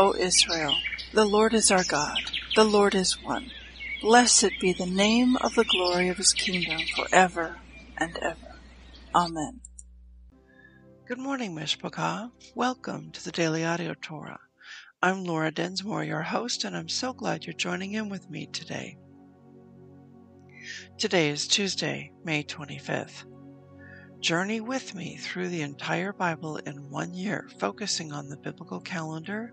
O Israel, the Lord is our God, the Lord is one. Blessed be the name of the glory of his kingdom forever and ever. Amen. Good morning, Mishpachah. Welcome to the Daily Audio Torah. I'm Laura Densmore, your host, and I'm so glad you're joining in with me today. Today is Tuesday, May 25th. Journey with me through the entire Bible in one year, focusing on the biblical calendar,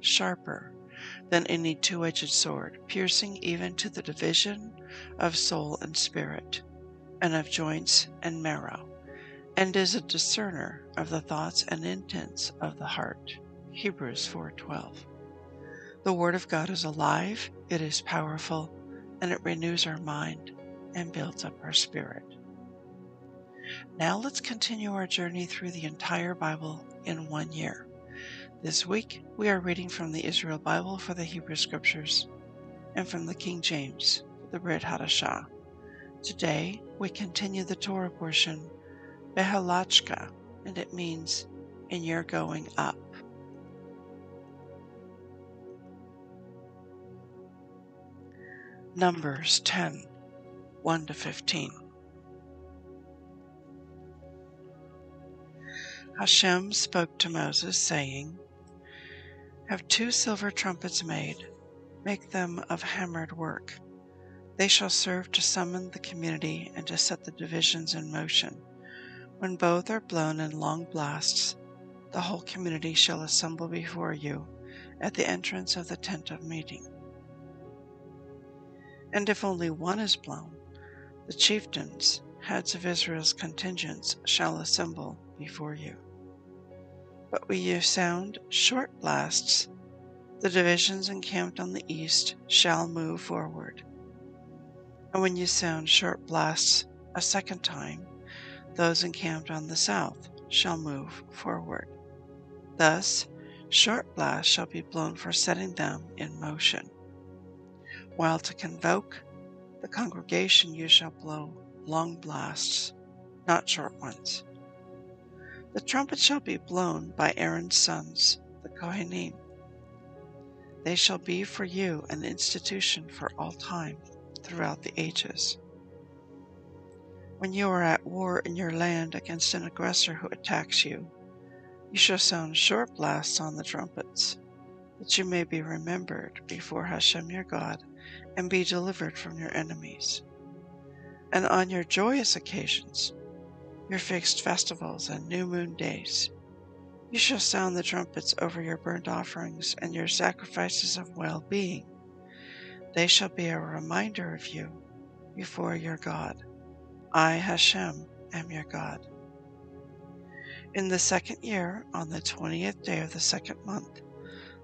sharper than any two edged sword, piercing even to the division of soul and spirit, and of joints and marrow, and is a discerner of the thoughts and intents of the heart. Hebrews 4:12. The Word of God is alive, it is powerful, and it renews our mind and builds up our spirit. Now let's continue our journey through the entire Bible in one year. This week we are reading from the Israel Bible for the Hebrew Scriptures and from the King James the Brit Hadashah. Today we continue the Torah portion, Behalachka, and it means in your going up. Numbers 10 1 to 15. Hashem spoke to Moses, saying, Have two silver trumpets made, make them of hammered work. They shall serve to summon the community and to set the divisions in motion. When both are blown in long blasts, the whole community shall assemble before you at the entrance of the tent of meeting. And if only one is blown, the chieftains, heads of Israel's contingents, shall assemble before you. But we you sound short blasts, the divisions encamped on the east shall move forward. And when you sound short blasts a second time, those encamped on the south shall move forward. Thus, short blasts shall be blown for setting them in motion. While to convoke the congregation you shall blow long blasts, not short ones. The trumpet shall be blown by Aaron's sons, the Kohanim. They shall be for you an institution for all time throughout the ages. When you are at war in your land against an aggressor who attacks you, you shall sound short blasts on the trumpets, that you may be remembered before Hashem your God and be delivered from your enemies. And on your joyous occasions, your fixed festivals and new moon days. You shall sound the trumpets over your burnt offerings and your sacrifices of well being. They shall be a reminder of you before your God. I, Hashem, am your God. In the second year, on the twentieth day of the second month,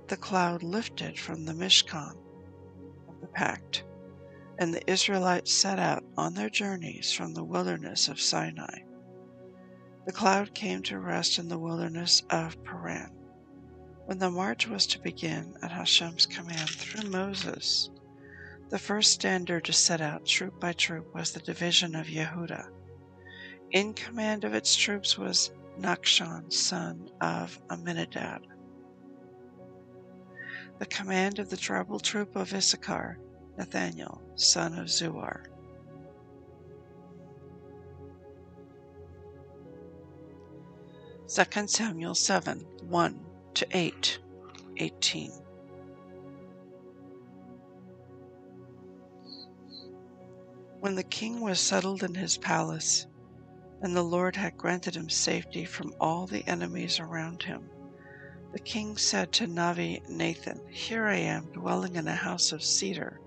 the cloud lifted from the Mishkan of the pact, and the Israelites set out on their journeys from the wilderness of Sinai. The cloud came to rest in the wilderness of Paran. When the march was to begin at Hashem's command through Moses, the first standard to set out troop by troop was the division of Yehuda. In command of its troops was Nachshon, son of Aminadab. The command of the tribal troop of Issachar, Nathaniel, son of Zuar. 2 Samuel 7 1 to 8, 18. When the king was settled in his palace, and the Lord had granted him safety from all the enemies around him, the king said to Navi Nathan, Here I am dwelling in a house of cedar,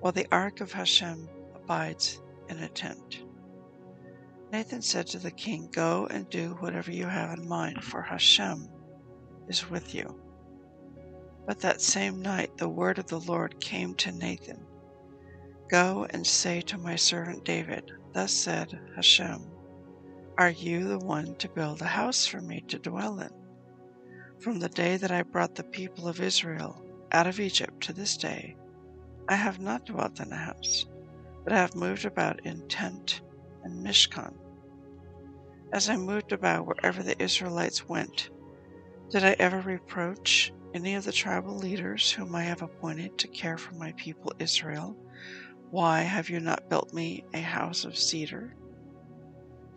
while the ark of Hashem abides in a tent. Nathan said to the king, Go and do whatever you have in mind, mm-hmm. for Hashem is with you. But that same night the word of the Lord came to Nathan Go and say to my servant David, Thus said Hashem, Are you the one to build a house for me to dwell in? From the day that I brought the people of Israel out of Egypt to this day, I have not dwelt in a house, but I have moved about in tent and mishkan. As I moved about wherever the Israelites went, did I ever reproach any of the tribal leaders whom I have appointed to care for my people Israel? Why have you not built me a house of cedar?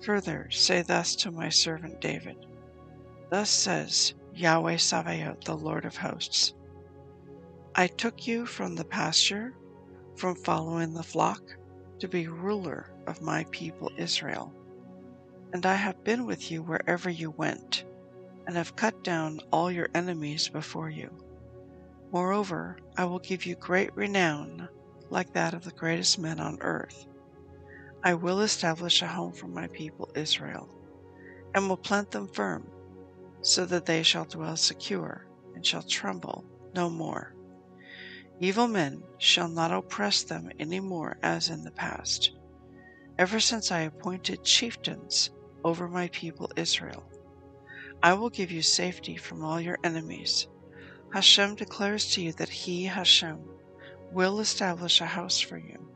Further, say thus to my servant David Thus says Yahweh Sabaoth, the Lord of hosts. I took you from the pasture, from following the flock, to be ruler of my people Israel. And I have been with you wherever you went, and have cut down all your enemies before you. Moreover, I will give you great renown, like that of the greatest men on earth. I will establish a home for my people Israel, and will plant them firm so that they shall dwell secure, and shall tremble no more. Evil men shall not oppress them any more as in the past, ever since I appointed chieftains over my people Israel. I will give you safety from all your enemies. Hashem declares to you that He, Hashem, will establish a house for you.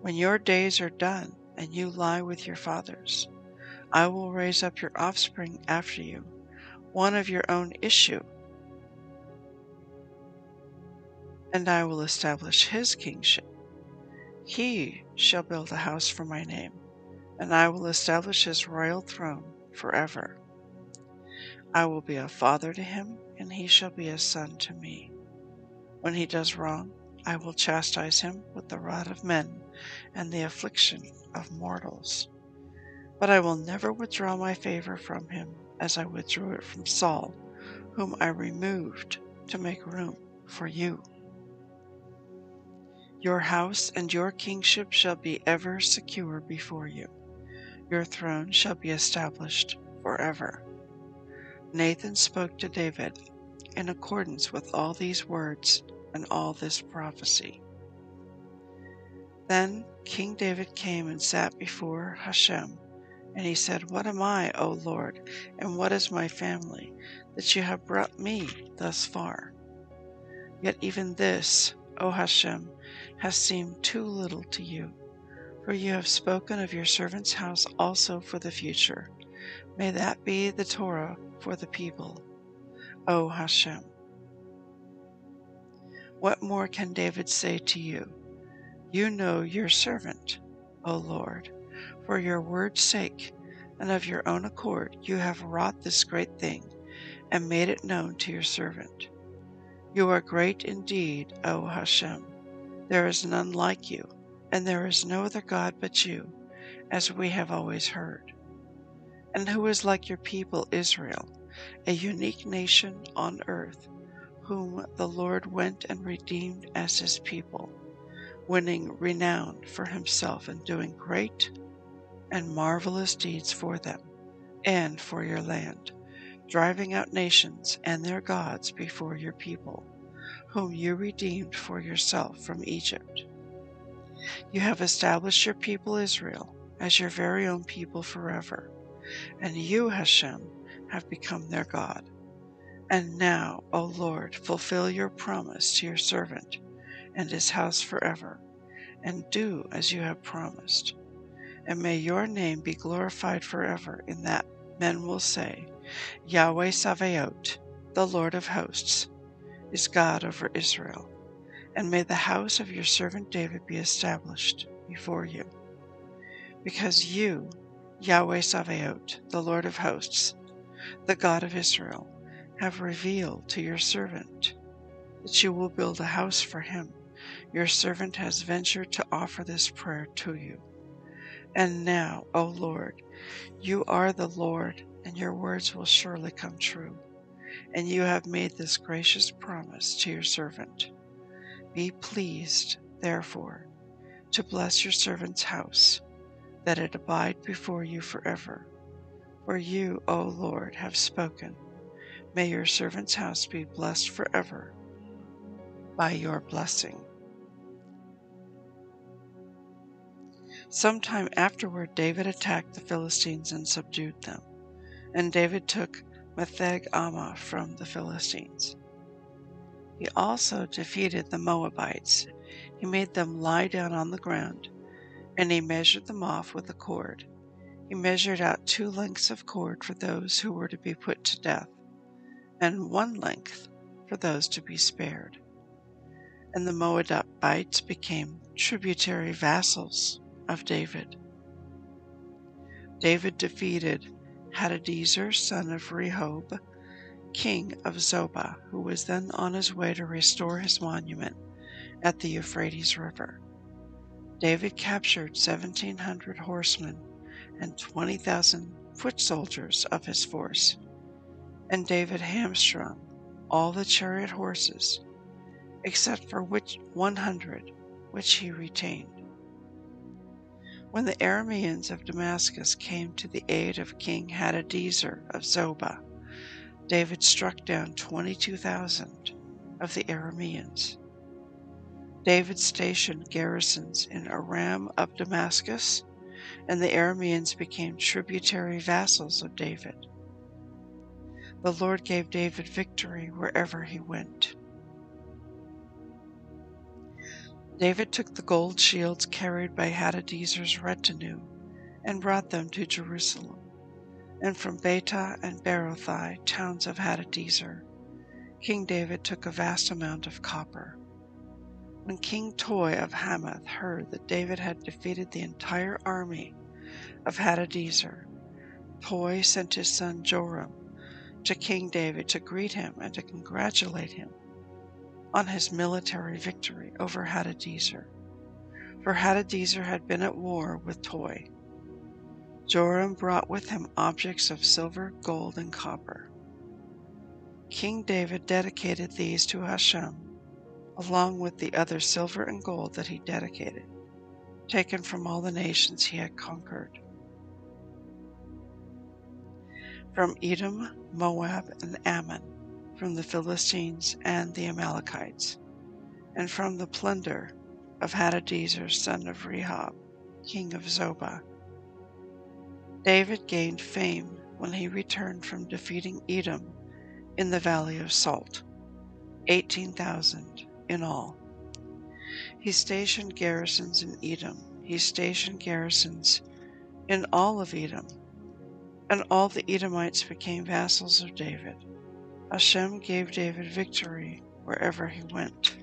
When your days are done and you lie with your fathers, I will raise up your offspring after you one of your own issue, and I will establish his kingship. He shall build a house for my name, and I will establish his royal throne forever. I will be a father to him, and he shall be a son to me. When he does wrong, I will chastise him with the rod of men and the affliction of mortals. But I will never withdraw my favor from him as I withdrew it from Saul, whom I removed to make room for you. Your house and your kingship shall be ever secure before you. Your throne shall be established forever. Nathan spoke to David in accordance with all these words and all this prophecy. Then King David came and sat before Hashem and he said, What am I, O Lord, and what is my family, that you have brought me thus far? Yet even this, O Hashem, has seemed too little to you, for you have spoken of your servant's house also for the future. May that be the Torah for the people, O Hashem. What more can David say to you? You know your servant, O Lord for your word's sake, and of your own accord, you have wrought this great thing, and made it known to your servant. You are great indeed, O Hashem. There is none like you, and there is no other God but you, as we have always heard. And who is like your people Israel, a unique nation on earth, whom the Lord went and redeemed as his people, winning renown for himself and doing great and marvelous deeds for them and for your land, driving out nations and their gods before your people, whom you redeemed for yourself from Egypt. You have established your people Israel as your very own people forever, and you, Hashem, have become their God. And now, O Lord, fulfill your promise to your servant and his house forever, and do as you have promised and may your name be glorified forever in that men will say, Yahweh Sabaoth, the Lord of hosts, is God over Israel. And may the house of your servant David be established before you. Because you, Yahweh Sabaoth, the Lord of hosts, the God of Israel, have revealed to your servant that you will build a house for him. Your servant has ventured to offer this prayer to you. And now, O Lord, you are the Lord, and your words will surely come true. And you have made this gracious promise to your servant. Be pleased, therefore, to bless your servant's house, that it abide before you forever. For you, O Lord, have spoken. May your servant's house be blessed forever by your blessing. Sometime afterward, David attacked the Philistines and subdued them. And David took Metheg Ammah from the Philistines. He also defeated the Moabites. He made them lie down on the ground, and he measured them off with a cord. He measured out two lengths of cord for those who were to be put to death, and one length for those to be spared. And the Moabites became tributary vassals of David. David defeated Hadadezer, son of Rehob, king of Zobah, who was then on his way to restore his monument at the Euphrates River. David captured 1,700 horsemen and 20,000 foot soldiers of his force, and David hamstrung all the chariot horses, except for which 100 which he retained. When the Arameans of Damascus came to the aid of King Hadadezer of Zobah, David struck down 22,000 of the Arameans. David stationed garrisons in Aram of Damascus, and the Arameans became tributary vassals of David. The Lord gave David victory wherever he went. David took the gold shields carried by Hadadezer's retinue and brought them to Jerusalem, and from Betah and Berothai, towns of Hadadezer, King David took a vast amount of copper. When King Toi of Hamath heard that David had defeated the entire army of Hadadezer, Toi sent his son Joram to King David to greet him and to congratulate him on his military victory over Hadadezer, for Hadadezer had been at war with Toi. Joram brought with him objects of silver, gold, and copper. King David dedicated these to Hashem, along with the other silver and gold that he dedicated, taken from all the nations he had conquered. From Edom, Moab, and Ammon, from the Philistines and the Amalekites, and from the plunder of Hadadezer son of Rehob, king of Zobah. David gained fame when he returned from defeating Edom in the Valley of Salt, 18,000 in all. He stationed garrisons in Edom. He stationed garrisons in all of Edom, and all the Edomites became vassals of David. Hashem gave David victory wherever he went.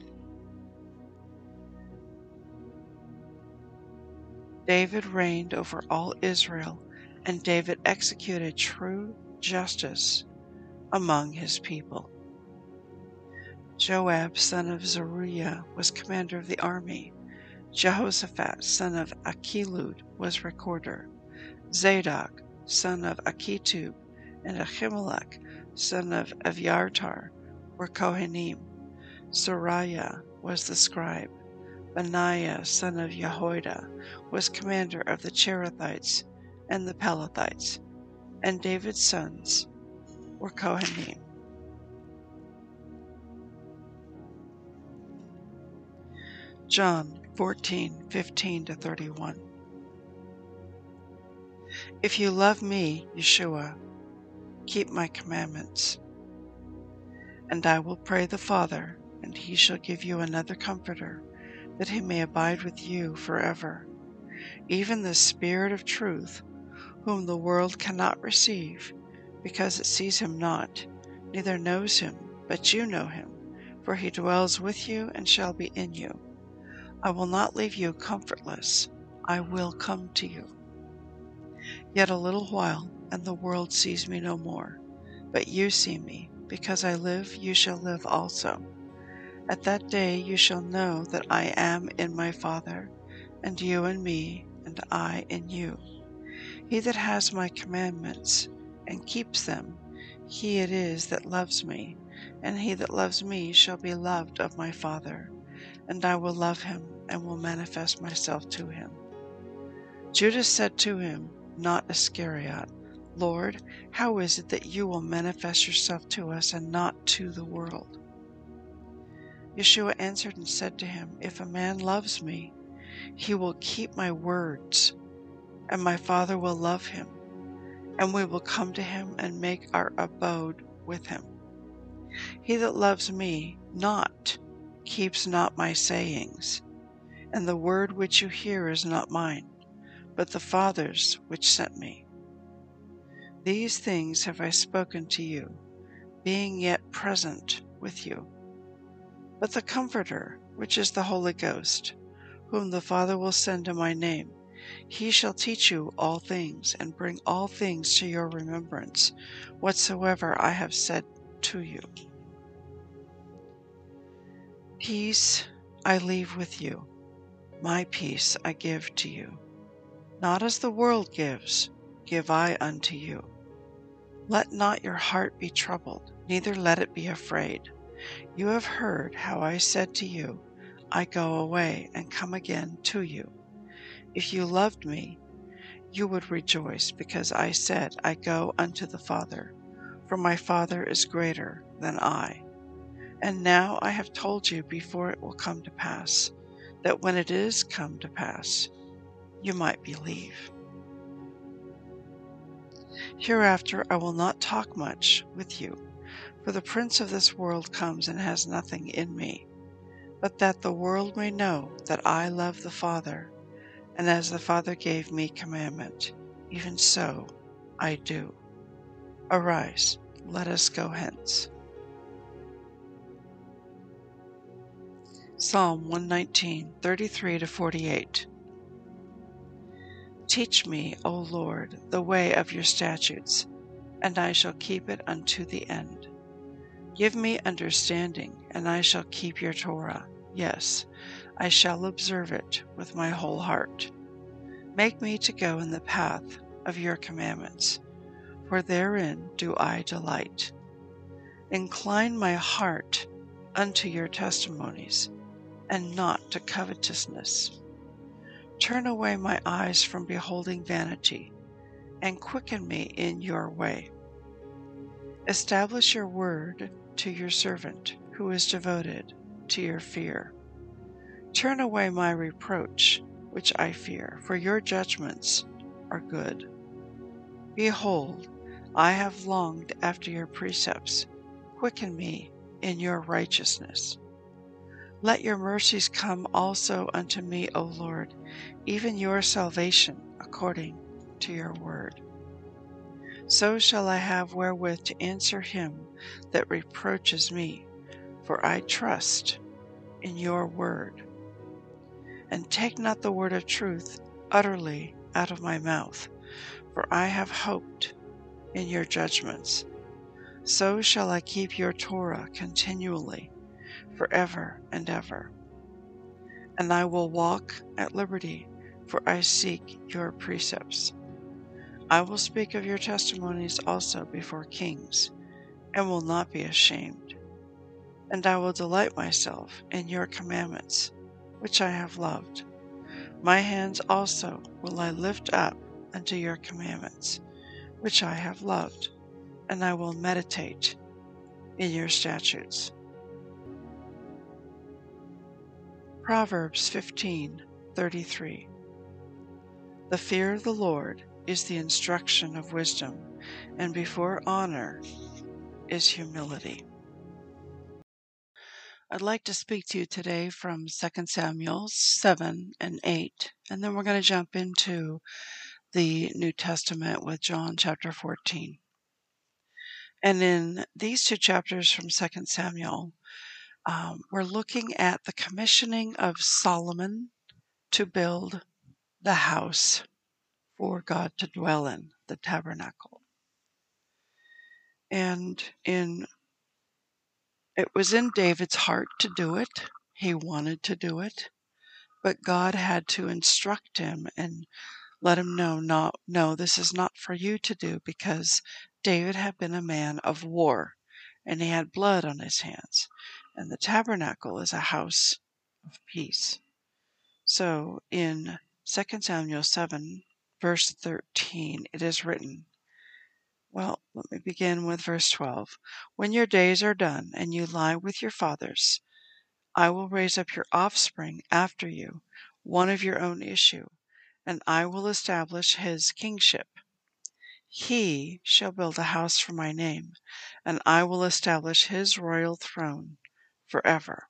David reigned over all Israel, and David executed true justice among his people. Joab, son of Zeruiah, was commander of the army. Jehoshaphat, son of Achilud, was recorder. Zadok, son of Achitub, and Ahimelech, son of Aviatar, were Kohanim. Seraiah was the scribe. Benaiah, son of Jehoiada, was commander of the Cherethites and the Pelethites. And David's sons were Kohanim. John 14, 15 to 31. If you love me, Yeshua, keep my commandments. And I will pray the Father, and he shall give you another Comforter, that he may abide with you forever, even the Spirit of truth, whom the world cannot receive, because it sees him not, neither knows him, but you know him, for he dwells with you and shall be in you. I will not leave you comfortless, I will come to you. Yet a little while, and the world sees me no more. but you see me. Because I live, you shall live also. At that day you shall know that I am in my Father, and you in me, and I in you. He that has my commandments and keeps them, he it is that loves me, and he that loves me shall be loved of my Father, and I will love him, and will manifest myself to him. Judas said to him, not Iscariot, Lord, how is it that you will manifest yourself to us and not to the world? Yeshua answered and said to him, If a man loves me, he will keep my words, and my Father will love him, and we will come to him and make our abode with him. He that loves me not keeps not my sayings, and the word which you hear is not mine, but the Father's which sent me. These things have I spoken to you, being yet present with you. But the Comforter, which is the Holy Ghost, whom the Father will send in my name, he shall teach you all things, and bring all things to your remembrance, whatsoever I have said to you. Peace I leave with you, my peace I give to you. Not as the world gives, give I unto you. Let not your heart be troubled, neither let it be afraid. You have heard how I said to you, I go away and come again to you. If you loved me, you would rejoice, because I said, I go unto the Father, for my Father is greater than I. And now I have told you before it will come to pass, that when it is come to pass, you might believe. Hereafter I will not talk much with you for the prince of this world comes and has nothing in me, but that the world may know that I love the Father, and as the Father gave me commandment, even so I do. Arise, let us go hence. Psalm 119, 33 to 48. Teach me, O Lord, the way of your statutes, and I shall keep it unto the end. Give me understanding, and I shall keep your Torah. Yes, I shall observe it with my whole heart. Make me to go in the path of your commandments, for therein do I delight. Incline my heart unto your testimonies, and not to covetousness. Turn away my eyes from beholding vanity, and quicken me in your way. Establish your word to your servant who is devoted to your fear. Turn away my reproach, which I fear, for your judgments are good. Behold, I have longed after your precepts. Quicken me in your righteousness. Let your mercies come also unto me, O Lord, even your salvation according to your word. So shall I have wherewith to answer him that reproaches me, for I trust in your word. And take not the word of truth utterly out of my mouth, for I have hoped in your judgments. So shall I keep your Torah continually, forever and ever. And I will walk at liberty, for I seek your precepts. I will speak of your testimonies also before kings, and will not be ashamed. And I will delight myself in your commandments, which I have loved. My hands also will I lift up unto your commandments, which I have loved, and I will meditate in your statutes. Proverbs 15:33 The fear of the Lord is the instruction of wisdom, and before honor is humility. I'd like to speak to you today from 2 Samuel 7 and 8, and then we're going to jump into the New Testament with John chapter 14. And in these two chapters from 2 Samuel, um, we're looking at the commissioning of Solomon to build the house for God to dwell in, the tabernacle. And in it was in David's heart to do it. He wanted to do it, but God had to instruct him and let him know, no, no, this is not for you to do because David had been a man of war and he had blood on his hands. And the tabernacle is a house of peace. So in 2 Samuel 7, verse 13, it is written, well, let me begin with verse 12. When your days are done and you lie with your fathers, I will raise up your offspring after you, one of your own issue, and I will establish his kingship. He shall build a house for my name, and I will establish his royal throne forever.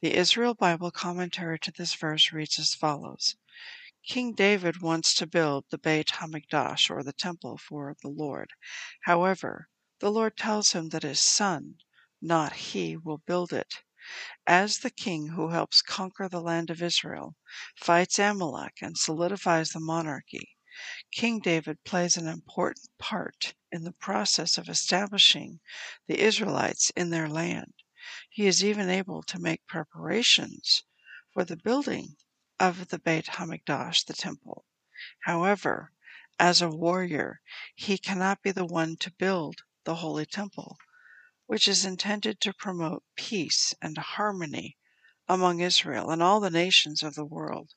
The Israel Bible commentary to this verse reads as follows King David wants to build the Beit Hamikdash, or the temple for the Lord. However, the Lord tells him that his son, not he, will build it. As the king who helps conquer the land of Israel, fights Amalek, and solidifies the monarchy, King David plays an important part in the process of establishing the Israelites in their land. He is even able to make preparations for the building of the Beit Hamikdash, the temple. However, as a warrior, he cannot be the one to build the holy temple, which is intended to promote peace and harmony among Israel and all the nations of the world.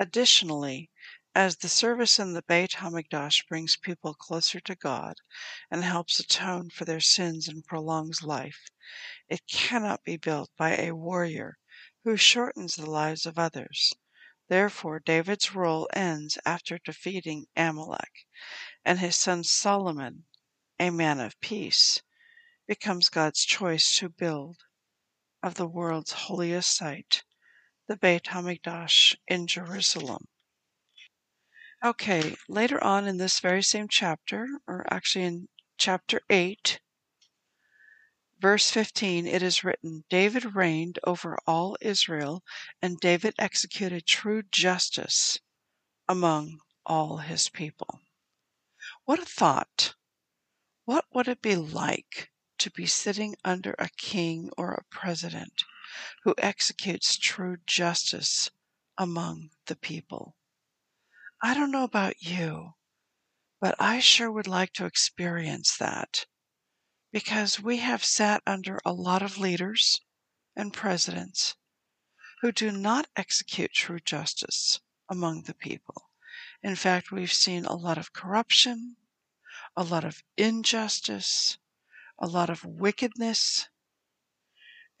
Additionally, as the service in the Beit Hamikdash brings people closer to God and helps atone for their sins and prolongs life, it cannot be built by a warrior who shortens the lives of others. Therefore David's rule ends after defeating Amalek, and his son Solomon, a man of peace, becomes God's choice to build of the world's holiest site, the Beit Hamikdash in Jerusalem. Okay, later on in this very same chapter, or actually in chapter 8, verse 15, it is written David reigned over all Israel, and David executed true justice among all his people. What a thought! What would it be like to be sitting under a king or a president who executes true justice among the people? I don't know about you, but I sure would like to experience that because we have sat under a lot of leaders and presidents who do not execute true justice among the people. In fact, we've seen a lot of corruption, a lot of injustice, a lot of wickedness,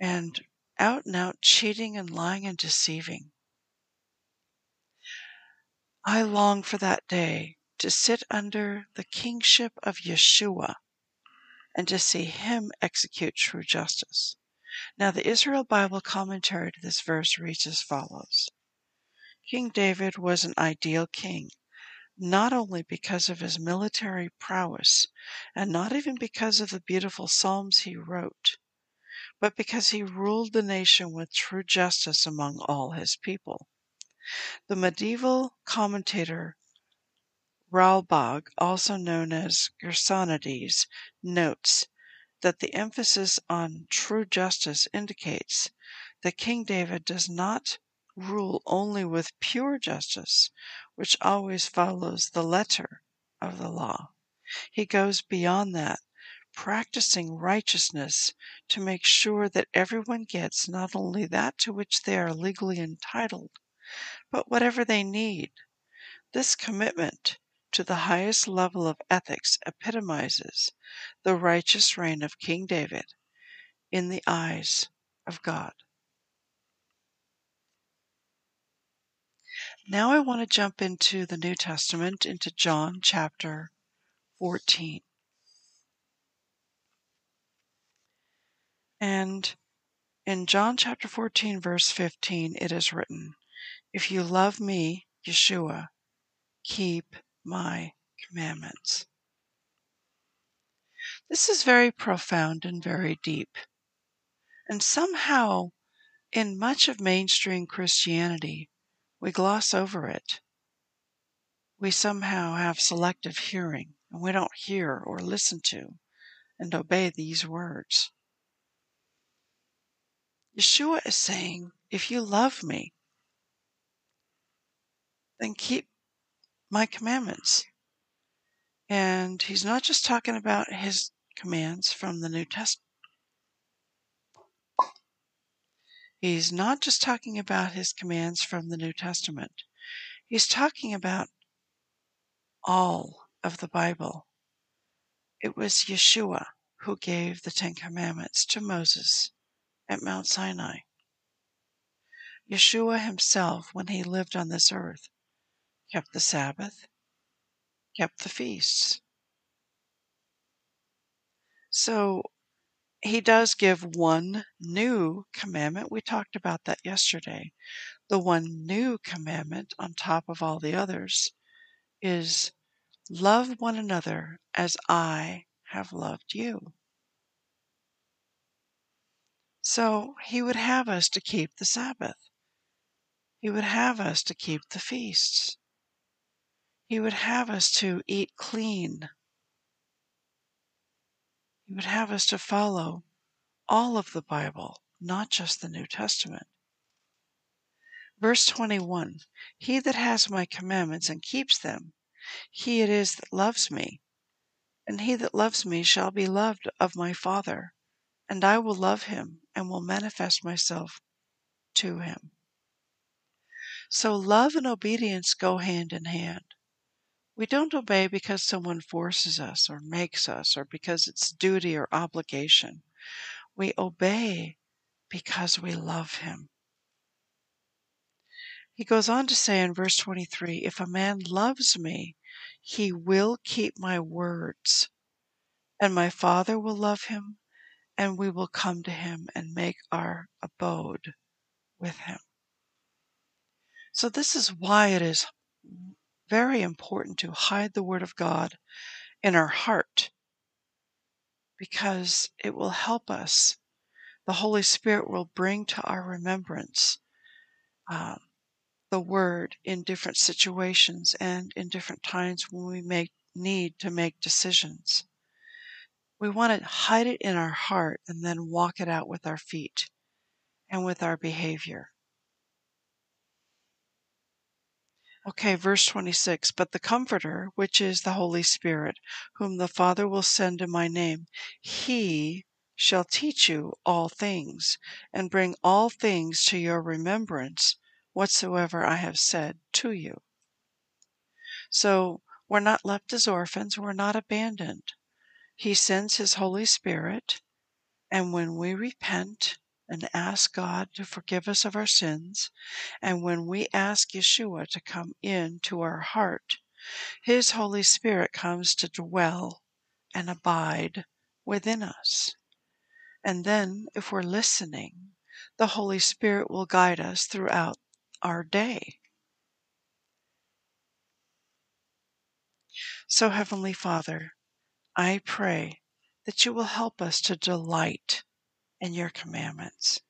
and out and out cheating and lying and deceiving. I long for that day to sit under the kingship of Yeshua and to see him execute true justice. Now, the Israel Bible commentary to this verse reads as follows King David was an ideal king, not only because of his military prowess, and not even because of the beautiful Psalms he wrote, but because he ruled the nation with true justice among all his people. The medieval commentator Ralbag, also known as Gersonides, notes that the emphasis on true justice indicates that King David does not rule only with pure justice, which always follows the letter of the law. He goes beyond that, practicing righteousness to make sure that everyone gets not only that to which they are legally entitled, but whatever they need. This commitment to the highest level of ethics epitomizes the righteous reign of King David in the eyes of God. Now I want to jump into the New Testament, into John chapter 14. And in John chapter 14, verse 15, it is written, If you love me, Yeshua, keep my commandments. This is very profound and very deep. And somehow, in much of mainstream Christianity, we gloss over it. We somehow have selective hearing, and we don't hear or listen to and obey these words. Yeshua is saying, if you love me, then keep my commandments. And he's not just talking about his commands from the New Testament. He's not just talking about his commands from the New Testament. He's talking about all of the Bible. It was Yeshua who gave the Ten Commandments to Moses at Mount Sinai. Yeshua himself, when he lived on this earth, kept the Sabbath, kept the feasts. So he does give one new commandment. We talked about that yesterday. The one new commandment on top of all the others is love one another as I have loved you. So he would have us to keep the Sabbath. He would have us to keep the feasts. He would have us to eat clean. He would have us to follow all of the Bible, not just the New Testament. Verse 21 He that has my commandments and keeps them, he it is that loves me. And he that loves me shall be loved of my Father, and I will love him and will manifest myself to him. So love and obedience go hand in hand. We don't obey because someone forces us or makes us or because it's duty or obligation. We obey because we love him. He goes on to say in verse 23 If a man loves me, he will keep my words, and my Father will love him, and we will come to him and make our abode with him. So, this is why it is very important to hide the Word of God in our heart because it will help us. The Holy Spirit will bring to our remembrance um, the Word in different situations and in different times when we make need to make decisions. We want to hide it in our heart and then walk it out with our feet and with our behavior. Okay, verse 26 But the Comforter, which is the Holy Spirit, whom the Father will send in my name, he shall teach you all things, and bring all things to your remembrance whatsoever I have said to you. So we're not left as orphans, we're not abandoned. He sends His Holy Spirit, and when we repent, and ask God to forgive us of our sins, and when we ask Yeshua to come into our heart, His Holy Spirit comes to dwell and abide within us. And then, if we're listening, the Holy Spirit will guide us throughout our day. So, Heavenly Father, I pray that you will help us to delight in your commandments,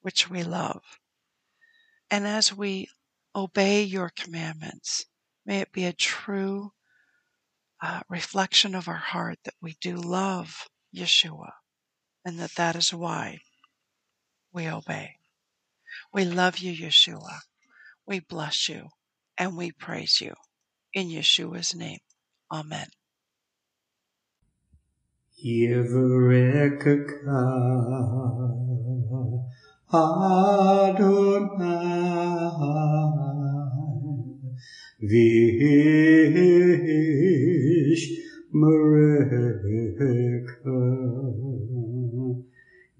which we love. And as we obey your commandments, may it be a true uh, reflection of our heart that we do love Yeshua and that that is why we obey. We love you, Yeshua. We bless you and we praise you. In Yeshua's name, Amen. Yevrekaka Adonai Vish Mereka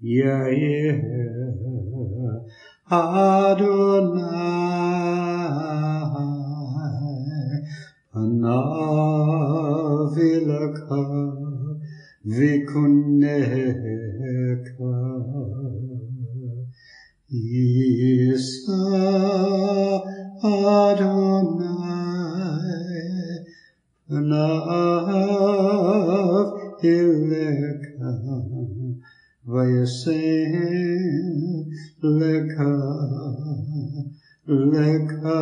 Yair Adonai Panavilaka Vikuneka Isa Adonai Panav Ileka Vayasem Leka Leka